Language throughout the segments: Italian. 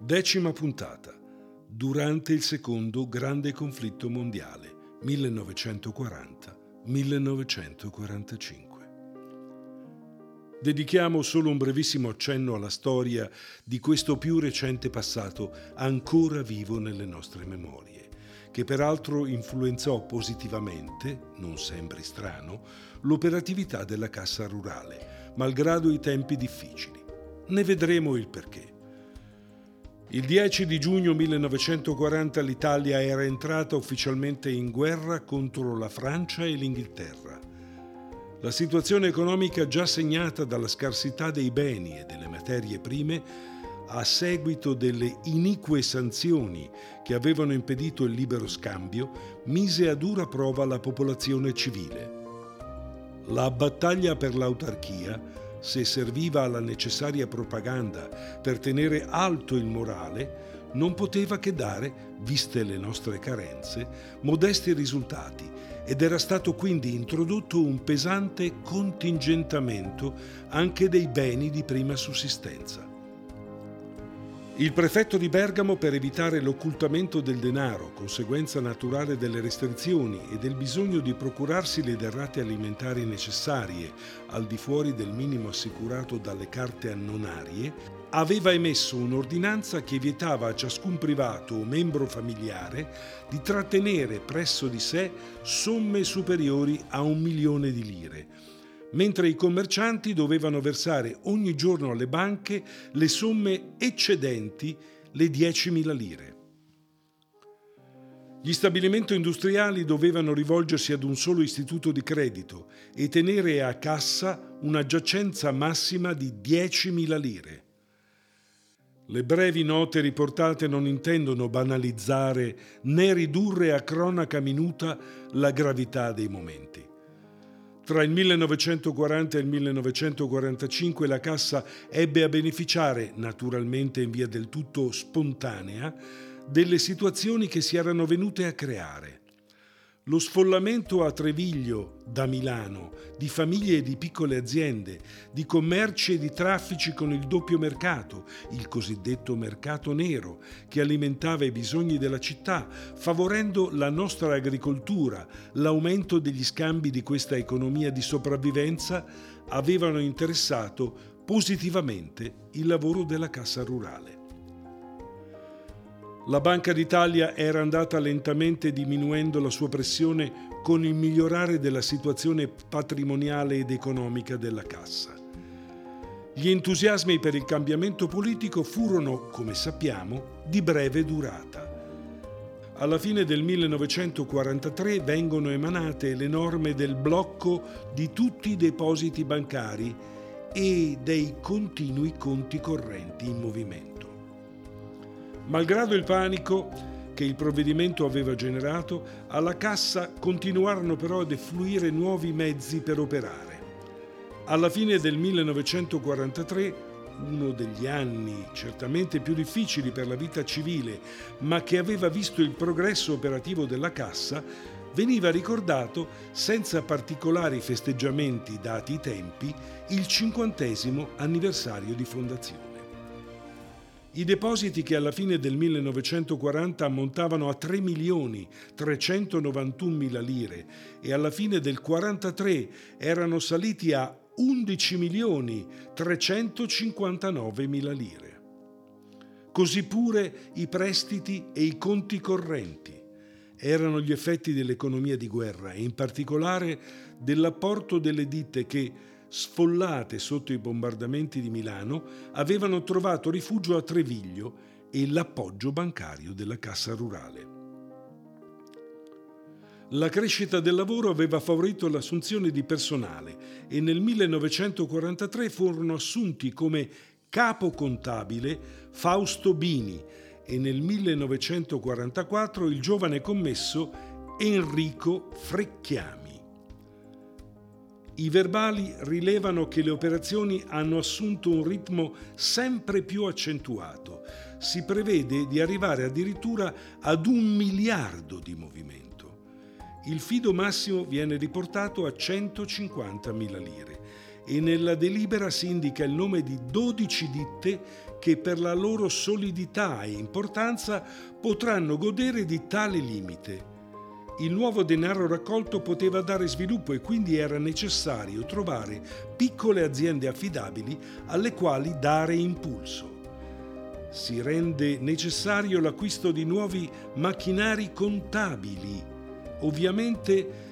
Decima puntata. Durante il secondo grande conflitto mondiale, 1940-1945. Dedichiamo solo un brevissimo accenno alla storia di questo più recente passato ancora vivo nelle nostre memorie, che peraltro influenzò positivamente, non sembri strano, l'operatività della Cassa Rurale, malgrado i tempi difficili. Ne vedremo il perché. Il 10 di giugno 1940 l'Italia era entrata ufficialmente in guerra contro la Francia e l'Inghilterra. La situazione economica già segnata dalla scarsità dei beni e delle materie prime a seguito delle inique sanzioni che avevano impedito il libero scambio, mise a dura prova la popolazione civile. La battaglia per l'autarchia se serviva alla necessaria propaganda per tenere alto il morale, non poteva che dare, viste le nostre carenze, modesti risultati ed era stato quindi introdotto un pesante contingentamento anche dei beni di prima sussistenza. Il prefetto di Bergamo, per evitare l'occultamento del denaro, conseguenza naturale delle restrizioni e del bisogno di procurarsi le derrate alimentari necessarie al di fuori del minimo assicurato dalle carte annonarie, aveva emesso un'ordinanza che vietava a ciascun privato o membro familiare di trattenere presso di sé somme superiori a un milione di lire mentre i commercianti dovevano versare ogni giorno alle banche le somme eccedenti le 10.000 lire. Gli stabilimenti industriali dovevano rivolgersi ad un solo istituto di credito e tenere a cassa una giacenza massima di 10.000 lire. Le brevi note riportate non intendono banalizzare né ridurre a cronaca minuta la gravità dei momenti. Tra il 1940 e il 1945 la Cassa ebbe a beneficiare, naturalmente in via del tutto spontanea, delle situazioni che si erano venute a creare. Lo sfollamento a Treviglio, da Milano, di famiglie e di piccole aziende, di commerci e di traffici con il doppio mercato, il cosiddetto mercato nero, che alimentava i bisogni della città, favorendo la nostra agricoltura, l'aumento degli scambi di questa economia di sopravvivenza, avevano interessato positivamente il lavoro della Cassa Rurale. La Banca d'Italia era andata lentamente diminuendo la sua pressione con il migliorare della situazione patrimoniale ed economica della Cassa. Gli entusiasmi per il cambiamento politico furono, come sappiamo, di breve durata. Alla fine del 1943 vengono emanate le norme del blocco di tutti i depositi bancari e dei continui conti correnti in movimento. Malgrado il panico che il provvedimento aveva generato, alla cassa continuarono però ad effluire nuovi mezzi per operare. Alla fine del 1943, uno degli anni certamente più difficili per la vita civile, ma che aveva visto il progresso operativo della cassa, veniva ricordato, senza particolari festeggiamenti dati i tempi, il cinquantesimo anniversario di fondazione. I depositi che alla fine del 1940 ammontavano a 3 milioni 391 mila lire e alla fine del 1943 erano saliti a 11 milioni 359 mila lire. Così pure i prestiti e i conti correnti erano gli effetti dell'economia di guerra e in particolare dell'apporto delle ditte che sfollate sotto i bombardamenti di Milano, avevano trovato rifugio a Treviglio e l'appoggio bancario della Cassa Rurale. La crescita del lavoro aveva favorito l'assunzione di personale e nel 1943 furono assunti come capo contabile Fausto Bini e nel 1944 il giovane commesso Enrico Frecchiami. I verbali rilevano che le operazioni hanno assunto un ritmo sempre più accentuato. Si prevede di arrivare addirittura ad un miliardo di movimento. Il fido massimo viene riportato a 150.000 lire e nella delibera si indica il nome di 12 ditte che per la loro solidità e importanza potranno godere di tale limite. Il nuovo denaro raccolto poteva dare sviluppo e quindi era necessario trovare piccole aziende affidabili alle quali dare impulso. Si rende necessario l'acquisto di nuovi macchinari contabili, ovviamente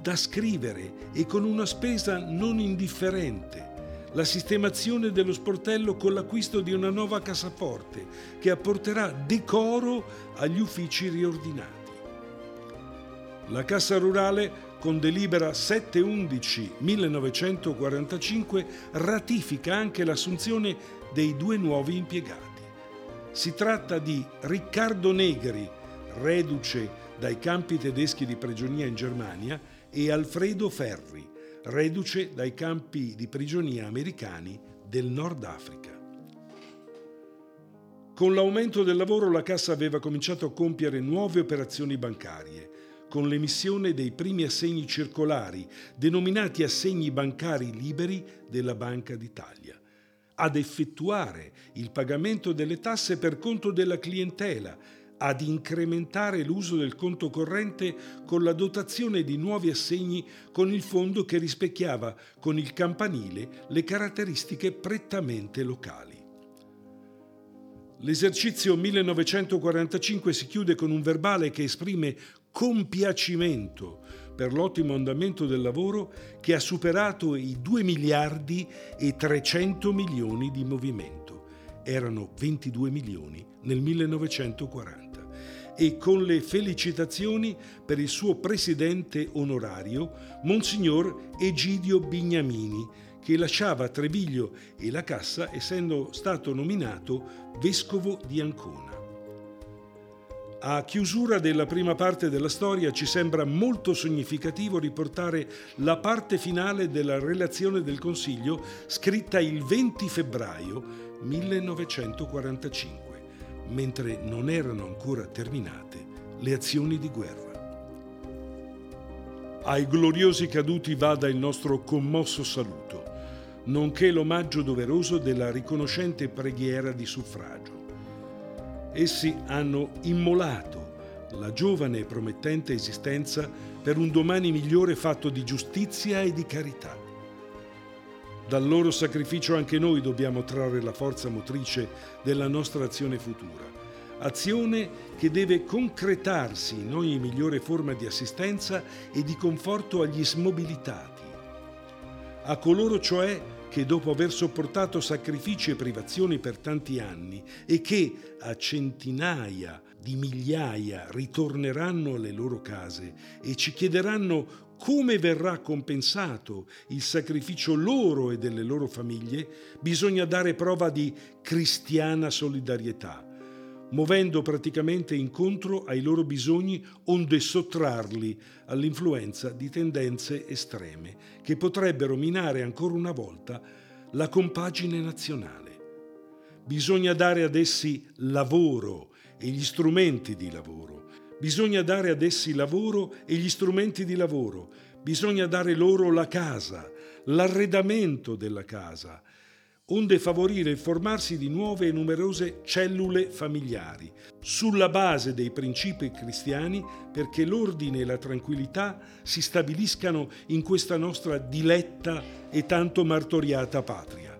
da scrivere e con una spesa non indifferente la sistemazione dello sportello con l'acquisto di una nuova cassaforte che apporterà decoro agli uffici riordinati. La Cassa Rurale, con delibera 711-1945, ratifica anche l'assunzione dei due nuovi impiegati. Si tratta di Riccardo Negri, reduce dai campi tedeschi di prigionia in Germania, e Alfredo Ferri, reduce dai campi di prigionia americani del Nord Africa. Con l'aumento del lavoro la Cassa aveva cominciato a compiere nuove operazioni bancarie, con l'emissione dei primi assegni circolari, denominati assegni bancari liberi della Banca d'Italia, ad effettuare il pagamento delle tasse per conto della clientela ad incrementare l'uso del conto corrente con la dotazione di nuovi assegni con il fondo che rispecchiava con il campanile le caratteristiche prettamente locali. L'esercizio 1945 si chiude con un verbale che esprime compiacimento per l'ottimo andamento del lavoro che ha superato i 2 miliardi e 300 milioni di movimento. Erano 22 milioni nel 1940 e con le felicitazioni per il suo presidente onorario, Monsignor Egidio Bignamini, che lasciava Treviglio e la Cassa essendo stato nominato vescovo di Ancona. A chiusura della prima parte della storia ci sembra molto significativo riportare la parte finale della relazione del Consiglio scritta il 20 febbraio 1945 mentre non erano ancora terminate le azioni di guerra. Ai gloriosi caduti vada il nostro commosso saluto, nonché l'omaggio doveroso della riconoscente preghiera di suffragio. Essi hanno immolato la giovane e promettente esistenza per un domani migliore fatto di giustizia e di carità. Dal loro sacrificio anche noi dobbiamo trarre la forza motrice della nostra azione futura. Azione che deve concretarsi in ogni migliore forma di assistenza e di conforto agli smobilitati. A coloro cioè che dopo aver sopportato sacrifici e privazioni per tanti anni e che a centinaia di migliaia ritorneranno alle loro case e ci chiederanno come verrà compensato il sacrificio loro e delle loro famiglie, bisogna dare prova di cristiana solidarietà, muovendo praticamente incontro ai loro bisogni onde sottrarli all'influenza di tendenze estreme che potrebbero minare ancora una volta la compagine nazionale. Bisogna dare ad essi lavoro e gli strumenti di lavoro Bisogna dare ad essi lavoro e gli strumenti di lavoro. Bisogna dare loro la casa, l'arredamento della casa, onde favorire il formarsi di nuove e numerose cellule familiari, sulla base dei principi cristiani perché l'ordine e la tranquillità si stabiliscano in questa nostra diletta e tanto martoriata patria.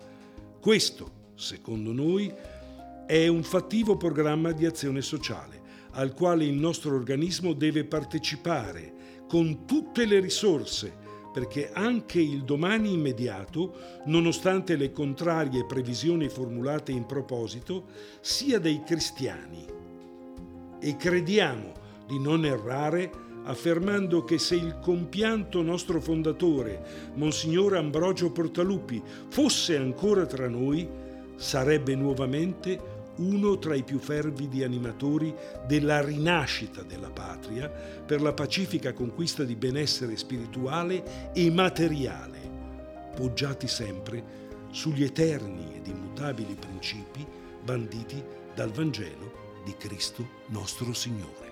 Questo, secondo noi, è un fattivo programma di azione sociale al quale il nostro organismo deve partecipare con tutte le risorse perché anche il domani immediato, nonostante le contrarie previsioni formulate in proposito, sia dei cristiani. E crediamo di non errare affermando che se il compianto nostro fondatore, Monsignor Ambrogio Portaluppi, fosse ancora tra noi, sarebbe nuovamente uno tra i più fervidi animatori della rinascita della patria per la pacifica conquista di benessere spirituale e materiale, poggiati sempre sugli eterni ed immutabili principi banditi dal Vangelo di Cristo nostro Signore.